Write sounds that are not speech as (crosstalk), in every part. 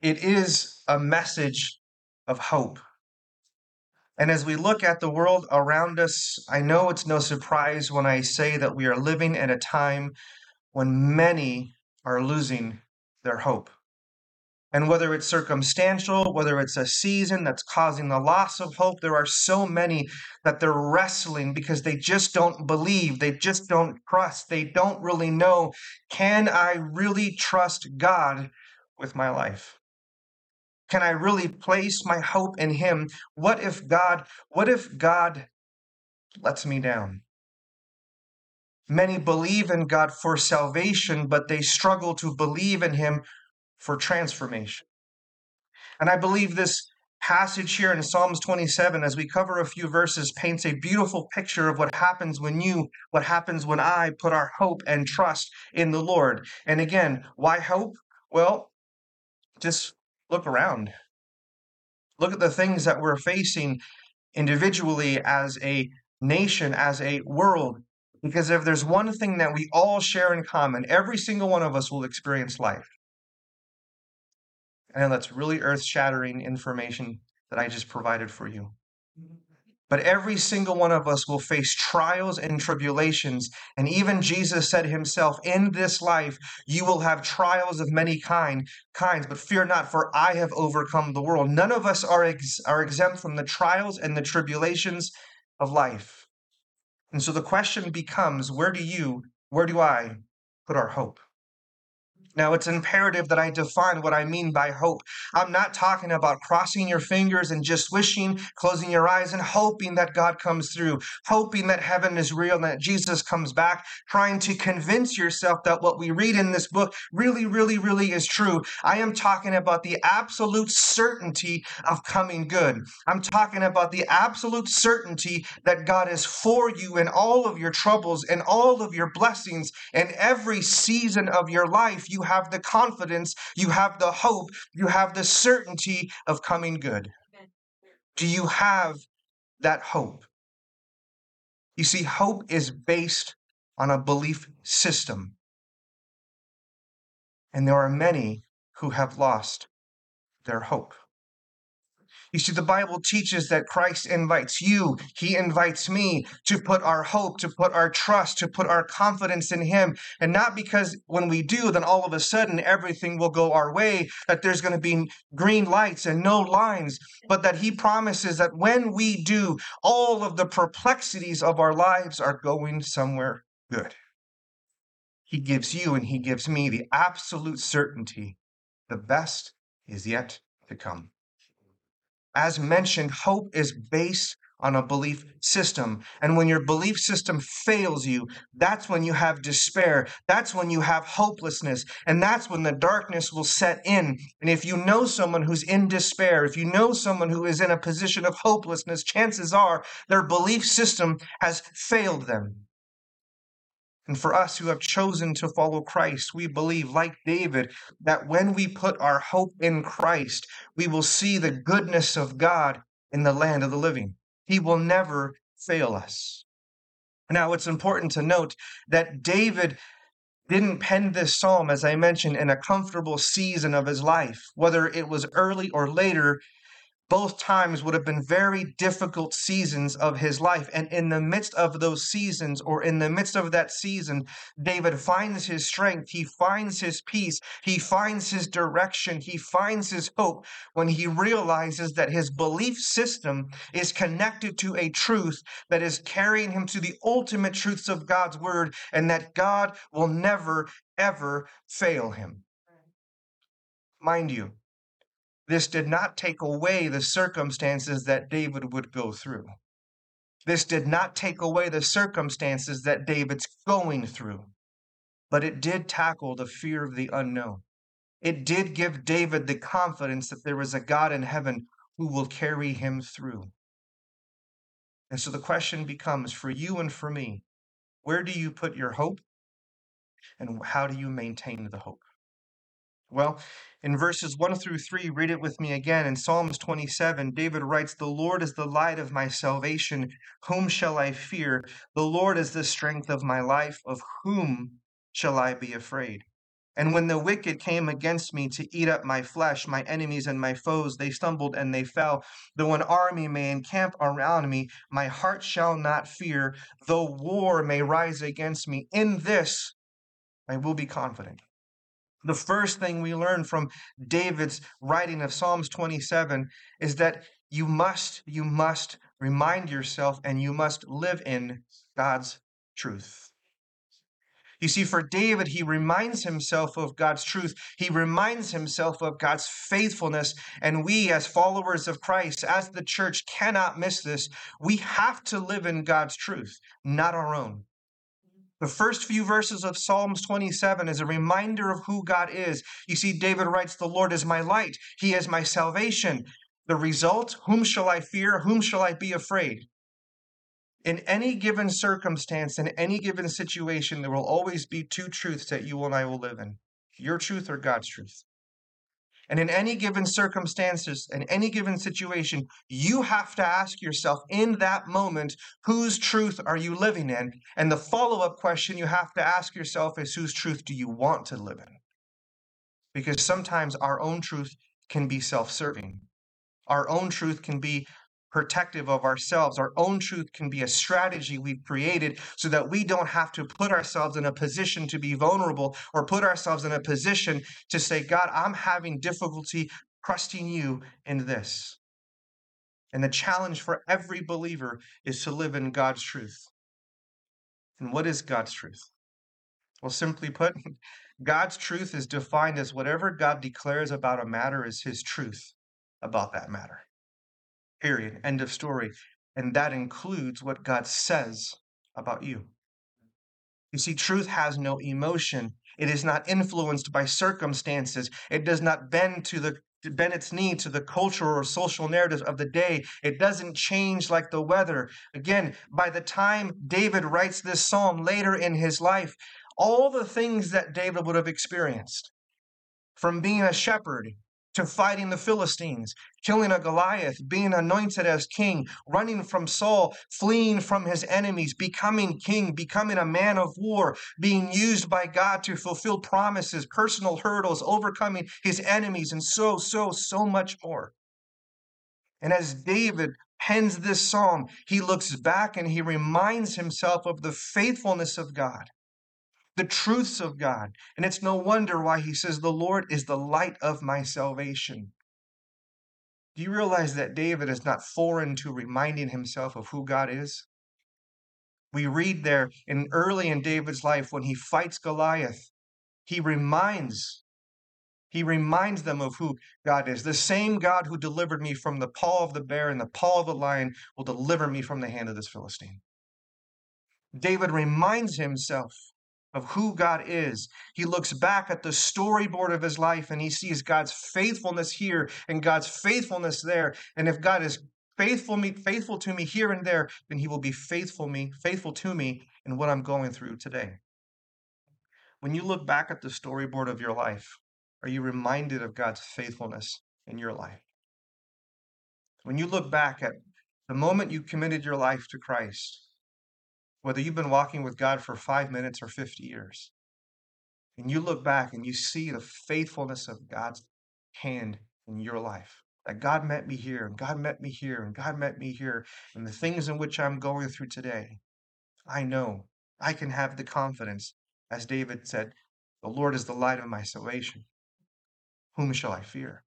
it is a message of hope. And as we look at the world around us, I know it's no surprise when I say that we are living at a time when many are losing their hope. And whether it's circumstantial, whether it's a season that's causing the loss of hope, there are so many that they're wrestling because they just don't believe, they just don't trust, they don't really know can I really trust God with my life? Can I really place my hope in him? What if God, what if God lets me down? Many believe in God for salvation, but they struggle to believe in him for transformation. And I believe this passage here in Psalms 27, as we cover a few verses, paints a beautiful picture of what happens when you, what happens when I put our hope and trust in the Lord. And again, why hope? Well, just look around. Look at the things that we're facing individually as a nation, as a world. Because if there's one thing that we all share in common, every single one of us will experience life. And that's really earth shattering information that I just provided for you. Mm-hmm. But every single one of us will face trials and tribulations. And even Jesus said himself, In this life you will have trials of many kind, kinds, but fear not, for I have overcome the world. None of us are, ex- are exempt from the trials and the tribulations of life. And so the question becomes where do you, where do I put our hope? Now, it's imperative that I define what I mean by hope. I'm not talking about crossing your fingers and just wishing, closing your eyes, and hoping that God comes through, hoping that heaven is real and that Jesus comes back, trying to convince yourself that what we read in this book really, really, really is true. I am talking about the absolute certainty of coming good. I'm talking about the absolute certainty that God is for you in all of your troubles and all of your blessings and every season of your life. You have the confidence, you have the hope, you have the certainty of coming good. Do you have that hope? You see, hope is based on a belief system. And there are many who have lost their hope. You see, the Bible teaches that Christ invites you, He invites me to put our hope, to put our trust, to put our confidence in Him. And not because when we do, then all of a sudden everything will go our way, that there's going to be green lights and no lines, but that He promises that when we do, all of the perplexities of our lives are going somewhere good. He gives you and He gives me the absolute certainty the best is yet to come. As mentioned, hope is based on a belief system. And when your belief system fails you, that's when you have despair. That's when you have hopelessness. And that's when the darkness will set in. And if you know someone who's in despair, if you know someone who is in a position of hopelessness, chances are their belief system has failed them. And for us who have chosen to follow Christ, we believe, like David, that when we put our hope in Christ, we will see the goodness of God in the land of the living. He will never fail us. Now, it's important to note that David didn't pen this psalm, as I mentioned, in a comfortable season of his life. Whether it was early or later, both times would have been very difficult seasons of his life. And in the midst of those seasons, or in the midst of that season, David finds his strength, he finds his peace, he finds his direction, he finds his hope when he realizes that his belief system is connected to a truth that is carrying him to the ultimate truths of God's word, and that God will never, ever fail him. Mind you, this did not take away the circumstances that David would go through. This did not take away the circumstances that David's going through, but it did tackle the fear of the unknown. It did give David the confidence that there is a God in heaven who will carry him through. And so the question becomes for you and for me where do you put your hope? And how do you maintain the hope? Well, in verses 1 through 3, read it with me again. In Psalms 27, David writes, The Lord is the light of my salvation. Whom shall I fear? The Lord is the strength of my life. Of whom shall I be afraid? And when the wicked came against me to eat up my flesh, my enemies and my foes, they stumbled and they fell. Though an army may encamp around me, my heart shall not fear. Though war may rise against me, in this I will be confident. The first thing we learn from David's writing of Psalms 27 is that you must, you must remind yourself and you must live in God's truth. You see, for David, he reminds himself of God's truth. He reminds himself of God's faithfulness. And we, as followers of Christ, as the church, cannot miss this. We have to live in God's truth, not our own. The first few verses of Psalms 27 is a reminder of who God is. You see, David writes, The Lord is my light, He is my salvation. The result, whom shall I fear? Whom shall I be afraid? in any given circumstance, in any given situation, there will always be two truths that you and I will live in your truth or God's truth. And in any given circumstances, in any given situation, you have to ask yourself in that moment, whose truth are you living in? And the follow up question you have to ask yourself is, whose truth do you want to live in? Because sometimes our own truth can be self serving. Our own truth can be protective of ourselves. Our own truth can be a strategy we've created so that we don't have to put ourselves in a position to be vulnerable or put ourselves in a position to say, God, I'm having difficulty trusting you in this. And the challenge for every believer is to live in God's truth. And what is God's truth? Well, simply put, (laughs) God's truth is defined as whatever God declares about a matter is his truth about that matter. Period. End of story. And that includes what God says about you. You see, truth has no emotion. It is not influenced by circumstances. It does not bend to the bend its knee to the cultural or social narratives of the day. It doesn't change like the weather. Again, by the time David writes this psalm later in his life, all the things that David would have experienced from being a shepherd to fighting the Philistines, killing a Goliath, being anointed as king, running from Saul, fleeing from his enemies, becoming king, becoming a man of war, being used by God to fulfill promises, personal hurdles, overcoming his enemies, and so, so, so much more. And as David pens this psalm, he looks back and he reminds himself of the faithfulness of God the truths of God. And it's no wonder why he says, The Lord is the light of my salvation. Do you realize that David is not foreign to reminding himself of who God is? We read there in early in David's life when he fights Goliath, he reminds he reminds them of who God is. The same God who delivered me from the paw of the bear and the paw of the lion will deliver me from the hand of this Philistine. David reminds himself of who God is. He looks back at the storyboard of his life and he sees God's faithfulness here and God's faithfulness there. And if God is faithful me faithful to me here and there, then he will be faithful me faithful to me in what I'm going through today. When you look back at the storyboard of your life, are you reminded of God's faithfulness in your life? When you look back at the moment you committed your life to Christ, whether you've been walking with God for five minutes or 50 years, and you look back and you see the faithfulness of God's hand in your life, that God met me here, and God met me here, and God met me here, and the things in which I'm going through today, I know I can have the confidence, as David said, the Lord is the light of my salvation. Whom shall I fear?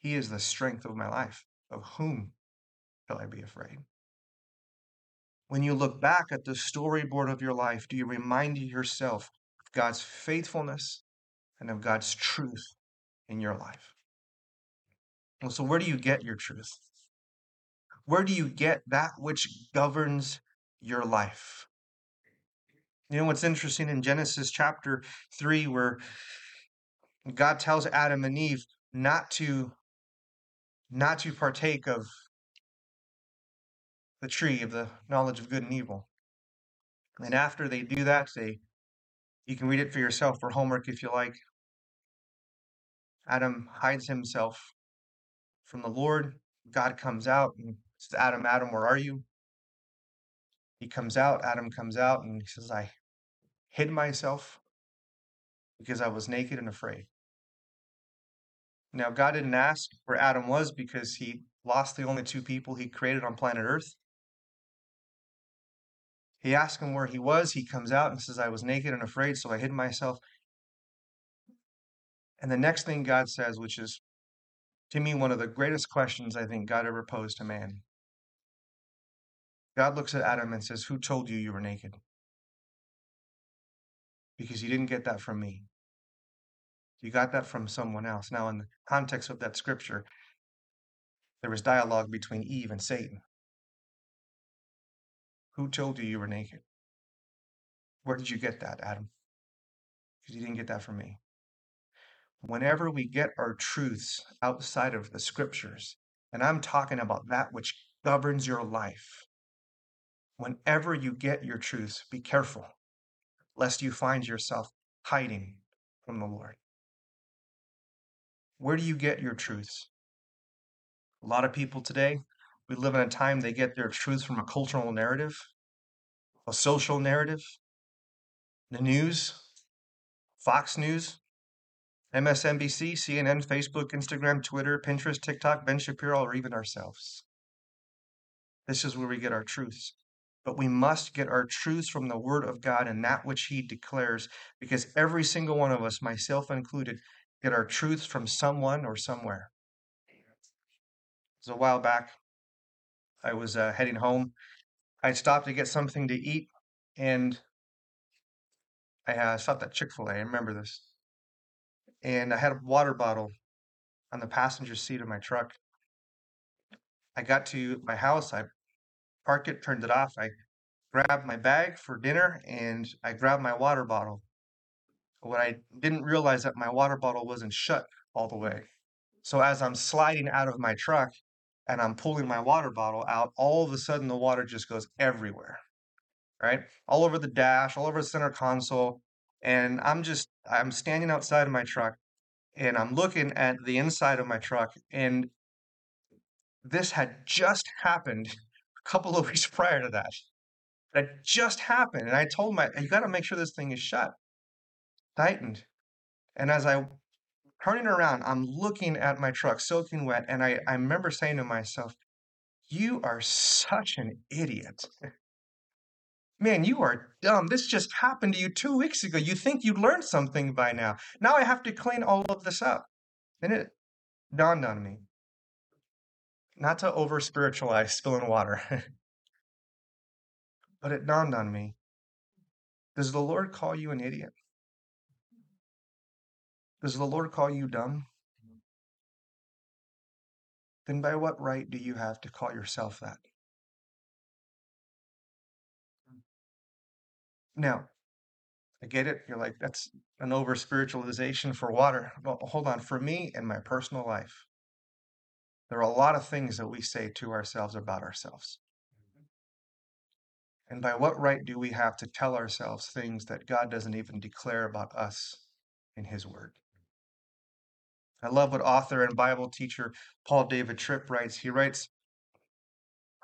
He is the strength of my life. Of whom shall I be afraid? When you look back at the storyboard of your life, do you remind yourself of God's faithfulness and of God's truth in your life? Well, so where do you get your truth? Where do you get that which governs your life? You know what's interesting in Genesis chapter 3, where God tells Adam and Eve not to not to partake of the tree of the knowledge of good and evil. And after they do that, they you can read it for yourself for homework if you like. Adam hides himself from the Lord. God comes out and says, Adam, Adam, where are you? He comes out, Adam comes out, and he says, I hid myself because I was naked and afraid. Now, God didn't ask where Adam was because he lost the only two people he created on planet Earth. He asked him where he was. He comes out and says, I was naked and afraid, so I hid myself. And the next thing God says, which is to me one of the greatest questions I think God ever posed to man. God looks at Adam and says, Who told you you were naked? Because you didn't get that from me. You got that from someone else. Now, in the context of that scripture, there was dialogue between Eve and Satan. Who told you you were naked? Where did you get that, Adam? Because you didn't get that from me. Whenever we get our truths outside of the scriptures, and I'm talking about that which governs your life, whenever you get your truths, be careful lest you find yourself hiding from the Lord. Where do you get your truths? A lot of people today, we live in a time they get their truths from a cultural narrative, a social narrative, the news, Fox News, MSNBC, CNN, Facebook, Instagram, Twitter, Pinterest, TikTok, Ben Shapiro, or even ourselves. This is where we get our truths. But we must get our truths from the Word of God and that which He declares, because every single one of us, myself included, get our truths from someone or somewhere. It was a while back. I was uh, heading home. I stopped to get something to eat, and I uh, stopped at Chick fil A. I remember this. And I had a water bottle on the passenger seat of my truck. I got to my house. I parked it, turned it off. I grabbed my bag for dinner, and I grabbed my water bottle. What I didn't realize that my water bottle wasn't shut all the way. So as I'm sliding out of my truck and I'm pulling my water bottle out, all of a sudden the water just goes everywhere. Right? All over the dash, all over the center console. And I'm just I'm standing outside of my truck and I'm looking at the inside of my truck and this had just happened a couple of (laughs) weeks prior to that. That just happened. And I told my you got to make sure this thing is shut tightened. And as I turning around, I'm looking at my truck soaking wet, and I, I remember saying to myself, You are such an idiot. Man, you are dumb. This just happened to you two weeks ago. You think you learned something by now. Now I have to clean all of this up. And it dawned on me. Not to over spiritualize spilling water, (laughs) but it dawned on me. Does the Lord call you an idiot? Does the Lord call you dumb? Mm. Then by what right do you have to call yourself that? Mm. Now, I get it. You're like, that's an over spiritualization for water. Well, hold on. For me and my personal life, there are a lot of things that we say to ourselves about ourselves. Mm-hmm. And by what right do we have to tell ourselves things that God doesn't even declare about us in His Word? I love what author and Bible teacher Paul David Tripp writes. He writes,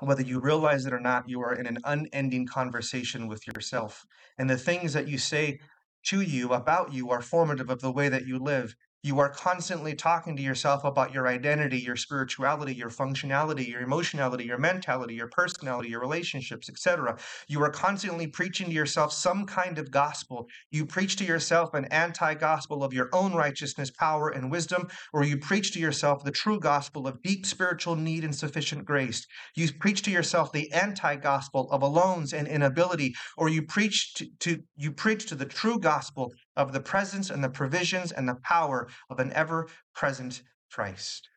whether you realize it or not, you are in an unending conversation with yourself. And the things that you say to you about you are formative of the way that you live. You are constantly talking to yourself about your identity, your spirituality, your functionality, your emotionality, your mentality, your personality, your relationships, etc. You are constantly preaching to yourself some kind of gospel. You preach to yourself an anti gospel of your own righteousness, power, and wisdom, or you preach to yourself the true gospel of deep spiritual need and sufficient grace. You preach to yourself the anti gospel of alones and inability, or you preach to, to you preach to the true gospel of the presence and the provisions and the power of an ever present Christ.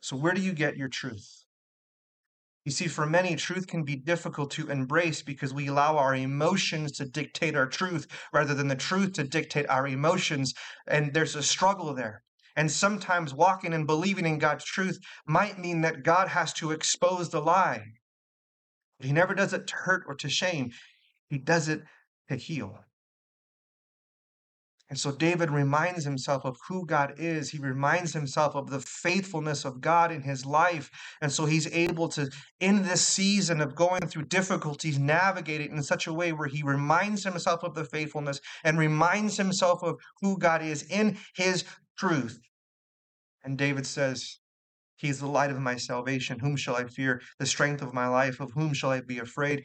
So, where do you get your truth? You see, for many, truth can be difficult to embrace because we allow our emotions to dictate our truth rather than the truth to dictate our emotions. And there's a struggle there. And sometimes walking and believing in God's truth might mean that God has to expose the lie. But He never does it to hurt or to shame, He does it to heal. And so David reminds himself of who God is. He reminds himself of the faithfulness of God in his life. And so he's able to, in this season of going through difficulties, navigate it in such a way where he reminds himself of the faithfulness and reminds himself of who God is in his truth. And David says, He is the light of my salvation. Whom shall I fear? The strength of my life. Of whom shall I be afraid?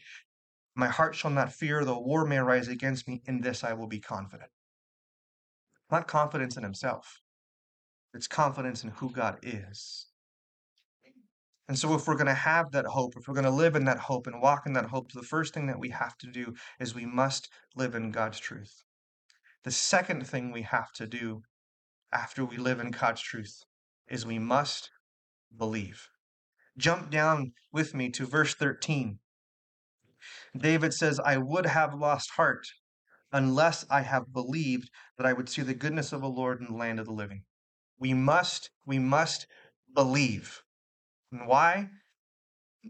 My heart shall not fear, though war may rise against me. In this I will be confident. Not confidence in himself, it's confidence in who God is. And so, if we're going to have that hope, if we're going to live in that hope and walk in that hope, the first thing that we have to do is we must live in God's truth. The second thing we have to do after we live in God's truth is we must believe. Jump down with me to verse 13. David says, I would have lost heart unless I have believed that I would see the goodness of the Lord in the land of the living. We must, we must believe. And why?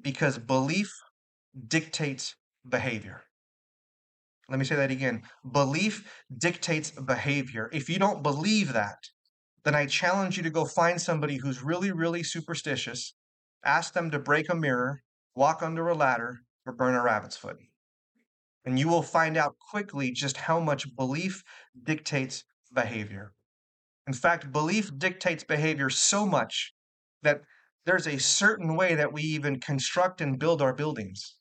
Because belief dictates behavior. Let me say that again. Belief dictates behavior. If you don't believe that, then I challenge you to go find somebody who's really, really superstitious, ask them to break a mirror, walk under a ladder, or burn a rabbit's foot. And you will find out quickly just how much belief dictates behavior. In fact, belief dictates behavior so much that there's a certain way that we even construct and build our buildings.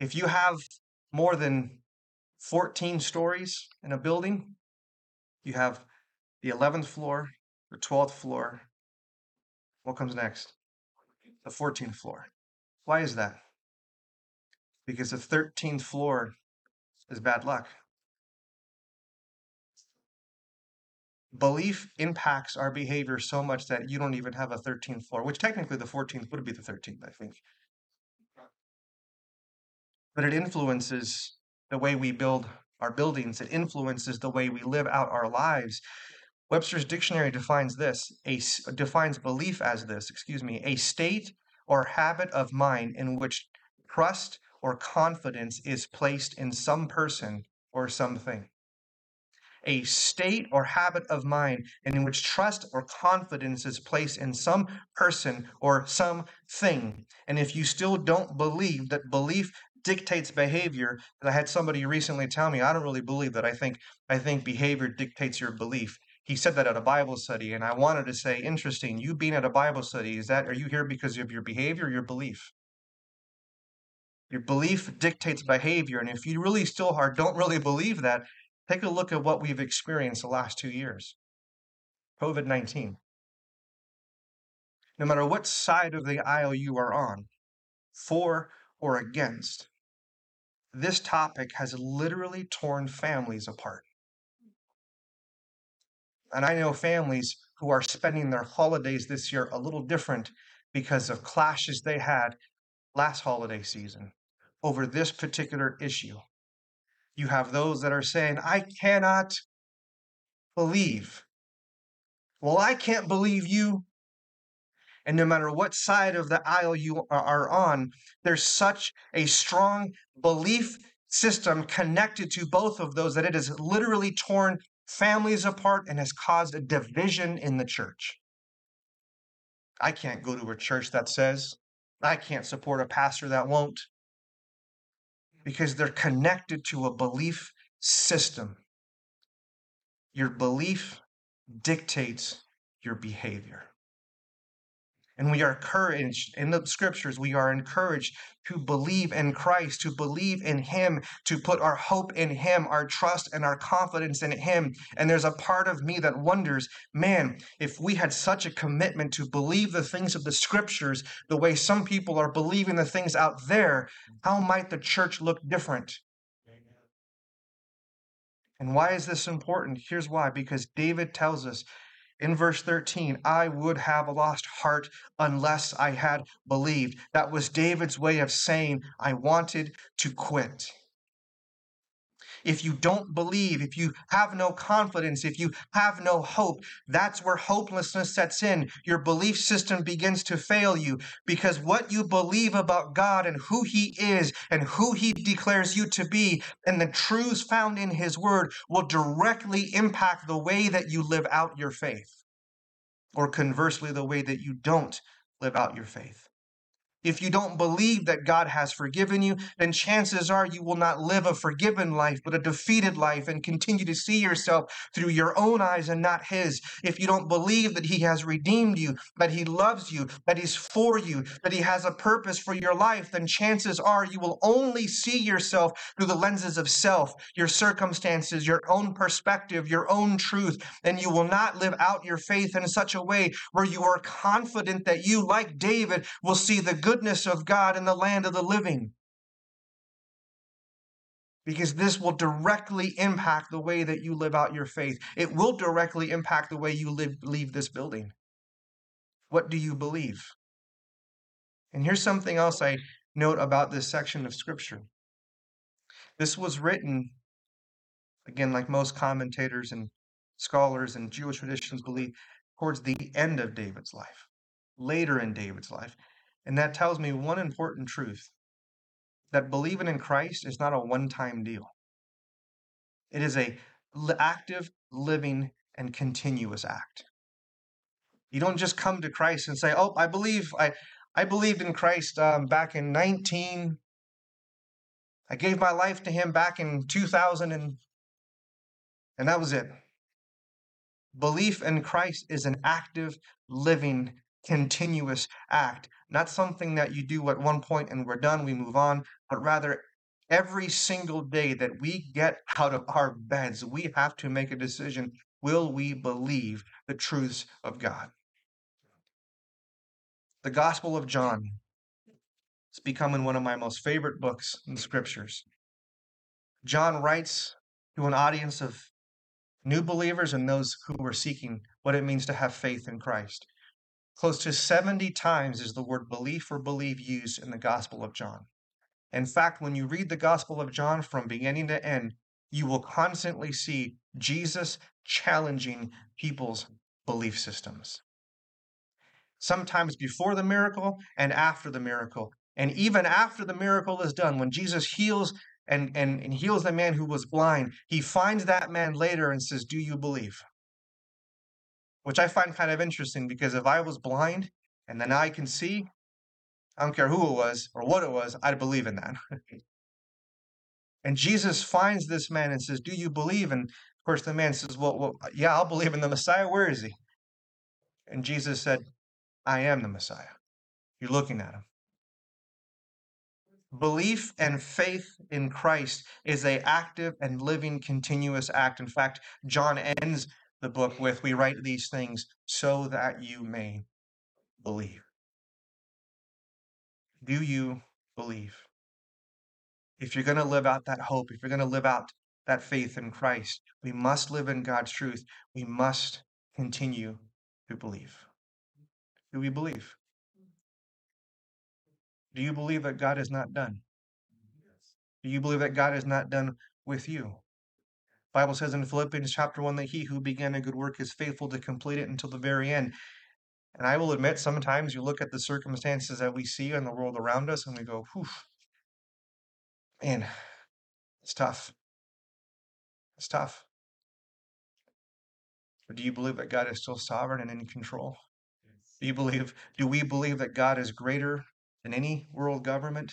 If you have more than 14 stories in a building, you have the 11th floor, the 12th floor. What comes next? The 14th floor. Why is that? Because the 13th floor is bad luck. Belief impacts our behavior so much that you don't even have a 13th floor, which technically the 14th would be the 13th, I think. But it influences the way we build our buildings, it influences the way we live out our lives. Webster's dictionary defines this, a, defines belief as this, excuse me, a state or habit of mind in which trust or confidence is placed in some person or something. A state or habit of mind in which trust or confidence is placed in some person or something. And if you still don't believe that belief dictates behavior, and I had somebody recently tell me, I don't really believe that. I think I think behavior dictates your belief. He said that at a Bible study, and I wanted to say, interesting. You being at a Bible study, is that are you here because of your behavior or your belief? Your belief dictates behavior. And if you really still are, don't really believe that, take a look at what we've experienced the last two years COVID 19. No matter what side of the aisle you are on, for or against, this topic has literally torn families apart. And I know families who are spending their holidays this year a little different because of clashes they had last holiday season over this particular issue. You have those that are saying, I cannot believe. Well, I can't believe you. And no matter what side of the aisle you are on, there's such a strong belief system connected to both of those that it has literally torn families apart and has caused a division in the church. I can't go to a church that says, I can't support a pastor that won't because they're connected to a belief system. Your belief dictates your behavior. And we are encouraged in the scriptures, we are encouraged to believe in Christ, to believe in Him, to put our hope in Him, our trust and our confidence in Him. And there's a part of me that wonders, man, if we had such a commitment to believe the things of the scriptures the way some people are believing the things out there, how might the church look different? And why is this important? Here's why because David tells us in verse 13, I would have lost heart unless I had believed. That was David's way of saying, I wanted to quit. If you don't believe, if you have no confidence, if you have no hope, that's where hopelessness sets in. Your belief system begins to fail you because what you believe about God and who He is and who He declares you to be and the truths found in His Word will directly impact the way that you live out your faith, or conversely, the way that you don't live out your faith. If you don't believe that God has forgiven you, then chances are you will not live a forgiven life, but a defeated life and continue to see yourself through your own eyes and not His. If you don't believe that He has redeemed you, that He loves you, that He's for you, that He has a purpose for your life, then chances are you will only see yourself through the lenses of self, your circumstances, your own perspective, your own truth, and you will not live out your faith in such a way where you are confident that you, like David, will see the good goodness of God in the land of the living. Because this will directly impact the way that you live out your faith. It will directly impact the way you live, leave this building. What do you believe? And here's something else I note about this section of Scripture. This was written, again, like most commentators and scholars and Jewish traditions believe, towards the end of David's life, later in David's life. And that tells me one important truth that believing in Christ is not a one time deal, it is a active, living, and continuous act. You don't just come to Christ and say, "Oh, I believe I, I believed in Christ um, back in 19. I gave my life to Him back in 2000, and and that was it." Belief in Christ is an active, living, continuous act, not something that you do at one point and we're done, we move on, but rather every single day that we get out of our beds, we have to make a decision. Will we believe the truths of God? The Gospel of John is becoming one of my most favorite books in the scriptures. John writes to an audience of new believers and those who were seeking what it means to have faith in Christ. Close to 70 times is the word belief or believe used in the Gospel of John. In fact, when you read the Gospel of John from beginning to end, you will constantly see Jesus challenging people's belief systems. Sometimes before the miracle and after the miracle. And even after the miracle is done, when Jesus heals and, and, and heals the man who was blind, he finds that man later and says, Do you believe? Which I find kind of interesting because if I was blind and then I can see, I don't care who it was or what it was, I'd believe in that. (laughs) and Jesus finds this man and says, Do you believe? And of course, the man says, well, well, yeah, I'll believe in the Messiah. Where is he? And Jesus said, I am the Messiah. You're looking at him. Belief and faith in Christ is a active and living continuous act. In fact, John ends the book with, We write these things so that you may believe. Do you believe? If you're going to live out that hope, if you're going to live out that faith in Christ, we must live in God's truth. We must continue to believe. Do we believe? Do you believe that God is not done? Do you believe that God is not done with you? Bible says in Philippians chapter 1 that he who began a good work is faithful to complete it until the very end. And I will admit, sometimes you look at the circumstances that we see in the world around us and we go, whew, man, it's tough. It's tough. But do you believe that God is still sovereign and in control? Do you believe, do we believe that God is greater than any world government?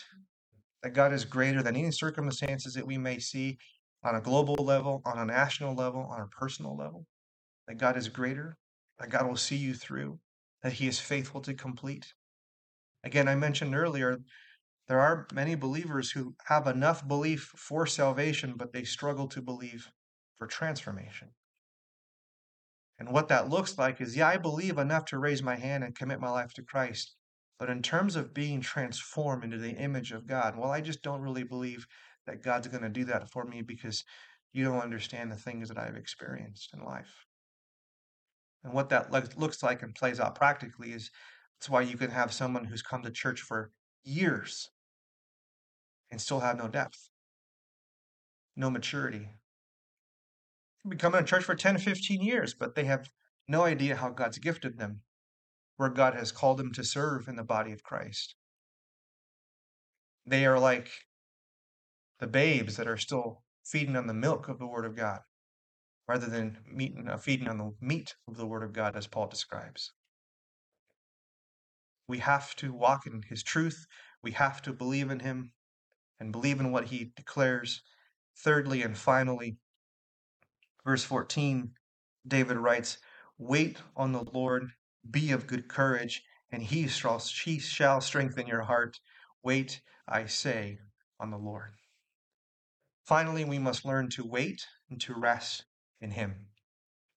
That God is greater than any circumstances that we may see? On a global level, on a national level, on a personal level, that God is greater, that God will see you through, that He is faithful to complete. Again, I mentioned earlier, there are many believers who have enough belief for salvation, but they struggle to believe for transformation. And what that looks like is yeah, I believe enough to raise my hand and commit my life to Christ. But in terms of being transformed into the image of God, well, I just don't really believe that God's going to do that for me because you don't understand the things that I've experienced in life. And what that looks like and plays out practically is that's why you can have someone who's come to church for years and still have no depth, no maturity. They've been coming to church for 10, 15 years, but they have no idea how God's gifted them, where God has called them to serve in the body of Christ. They are like the babes that are still feeding on the milk of the Word of God, rather than meeting, uh, feeding on the meat of the Word of God, as Paul describes. We have to walk in His truth. We have to believe in Him and believe in what He declares. Thirdly and finally, verse 14, David writes, Wait on the Lord, be of good courage, and he shall, he shall strengthen your heart. Wait, I say, on the Lord. Finally, we must learn to wait and to rest in him.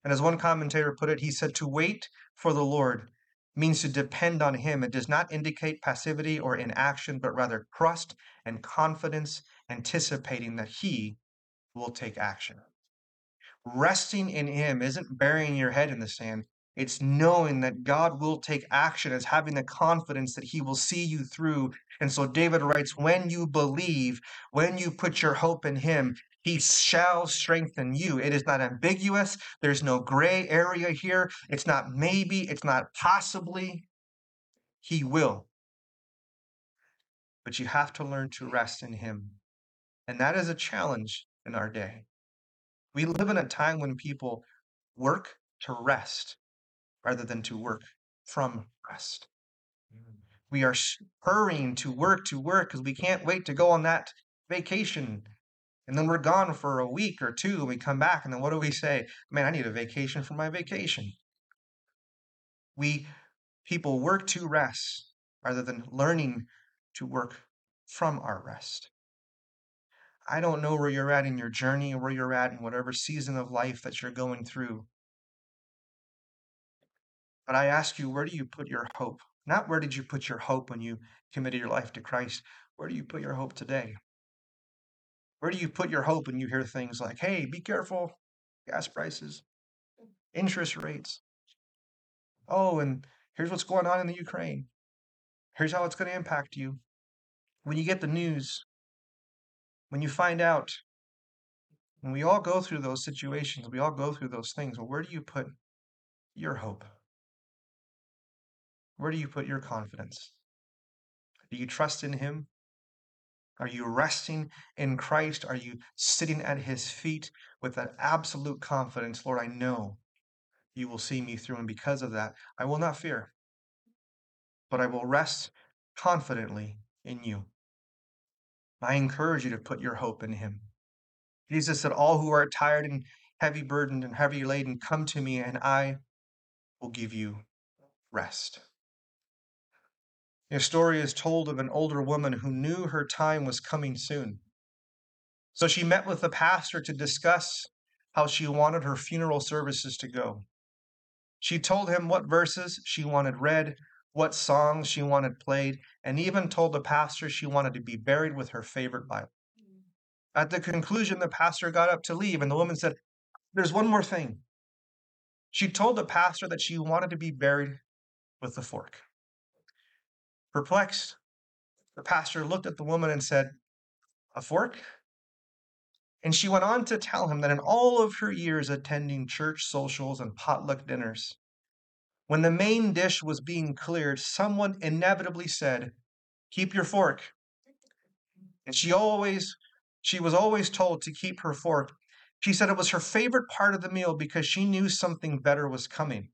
And as one commentator put it, he said, To wait for the Lord means to depend on him. It does not indicate passivity or inaction, but rather trust and confidence, anticipating that he will take action resting in Him isn't burying your head in the sand. It's knowing that God will take action, it's having the confidence that He will see you through. And so David writes, When you believe, when you put your hope in Him, He shall strengthen you. It is not ambiguous. There's no gray area here. It's not maybe, it's not possibly. He will. But you have to learn to rest in Him. And that is a challenge in our day. We live in a time when people work to rest rather than to work from rest. We are hurrying to work to work because we can't wait to go on that vacation. And then we're gone for a week or two and we come back and then what do we say? Man, I need a vacation for my vacation. We people work to rest rather than learning to work from our rest. I don't know where you're at in your journey or where you're at in whatever season of life that you're going through. But I ask you, where do you put your hope? Not where did you put your hope when you committed your life to Christ? Where do you put your hope today? Where do you put your hope when you hear things like, hey, be careful, gas prices, interest rates? Oh, and here's what's going on in the Ukraine. Here's how it's going to impact you. When you get the news, when you find out, when we all go through those situations, we all go through those things, well, where do you put your hope? Where do you put your confidence? Do you trust in Him? Are you resting in Christ? Are you sitting at His feet with that absolute confidence? Lord, I know you will see me through, and because of that, I will not fear, but I will rest confidently in you. I encourage you to put your hope in him. Jesus said, All who are tired and heavy burdened and heavy laden, come to me, and I will give you rest. A story is told of an older woman who knew her time was coming soon. So she met with the pastor to discuss how she wanted her funeral services to go. She told him what verses she wanted read, what songs she wanted played, and even told the pastor she wanted to be buried with her favorite Bible. Mm. At the conclusion, the pastor got up to leave, and the woman said, There's one more thing. She told the pastor that she wanted to be buried with the fork. Perplexed, the pastor looked at the woman and said, A fork? And she went on to tell him that in all of her years attending church socials and potluck dinners, when the main dish was being cleared, someone inevitably said, Keep your fork. And she always, she was always told to keep her fork. She said it was her favorite part of the meal because she knew something better was coming,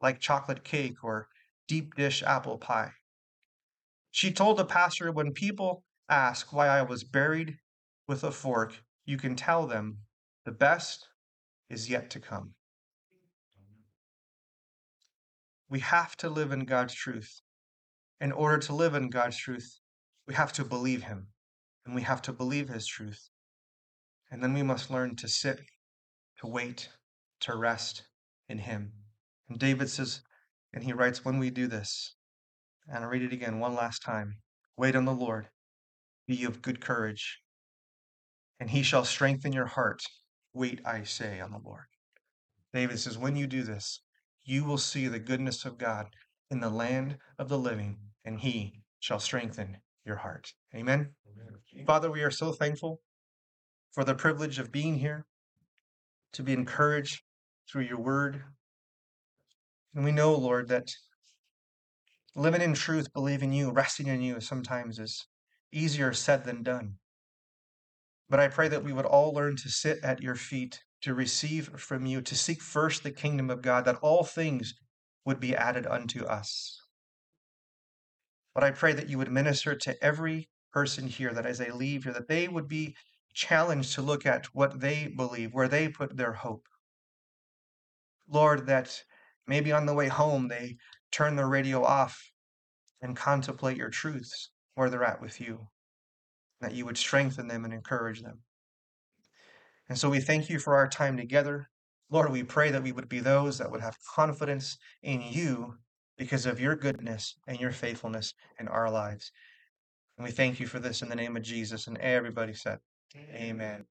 like chocolate cake or deep dish apple pie. She told the pastor when people ask why I was buried with a fork, you can tell them the best is yet to come. We have to live in God's truth. In order to live in God's truth, we have to believe Him and we have to believe His truth. And then we must learn to sit, to wait, to rest in Him. And David says, and he writes, when we do this, and I'll read it again one last time wait on the Lord, be of good courage, and He shall strengthen your heart. Wait, I say, on the Lord. David says, when you do this, you will see the goodness of God in the land of the living, and he shall strengthen your heart. Amen. Amen. Father, we are so thankful for the privilege of being here, to be encouraged through your word. And we know, Lord, that living in truth, believing you, resting in you sometimes is easier said than done. But I pray that we would all learn to sit at your feet, to receive from you, to seek first the kingdom of God, that all things would be added unto us. But I pray that you would minister to every person here, that as they leave here, that they would be challenged to look at what they believe, where they put their hope. Lord, that maybe on the way home they turn the radio off and contemplate your truths, where they're at with you, that you would strengthen them and encourage them. And so we thank you for our time together. Lord, we pray that we would be those that would have confidence in you because of your goodness and your faithfulness in our lives. And we thank you for this in the name of Jesus. And everybody said, Amen.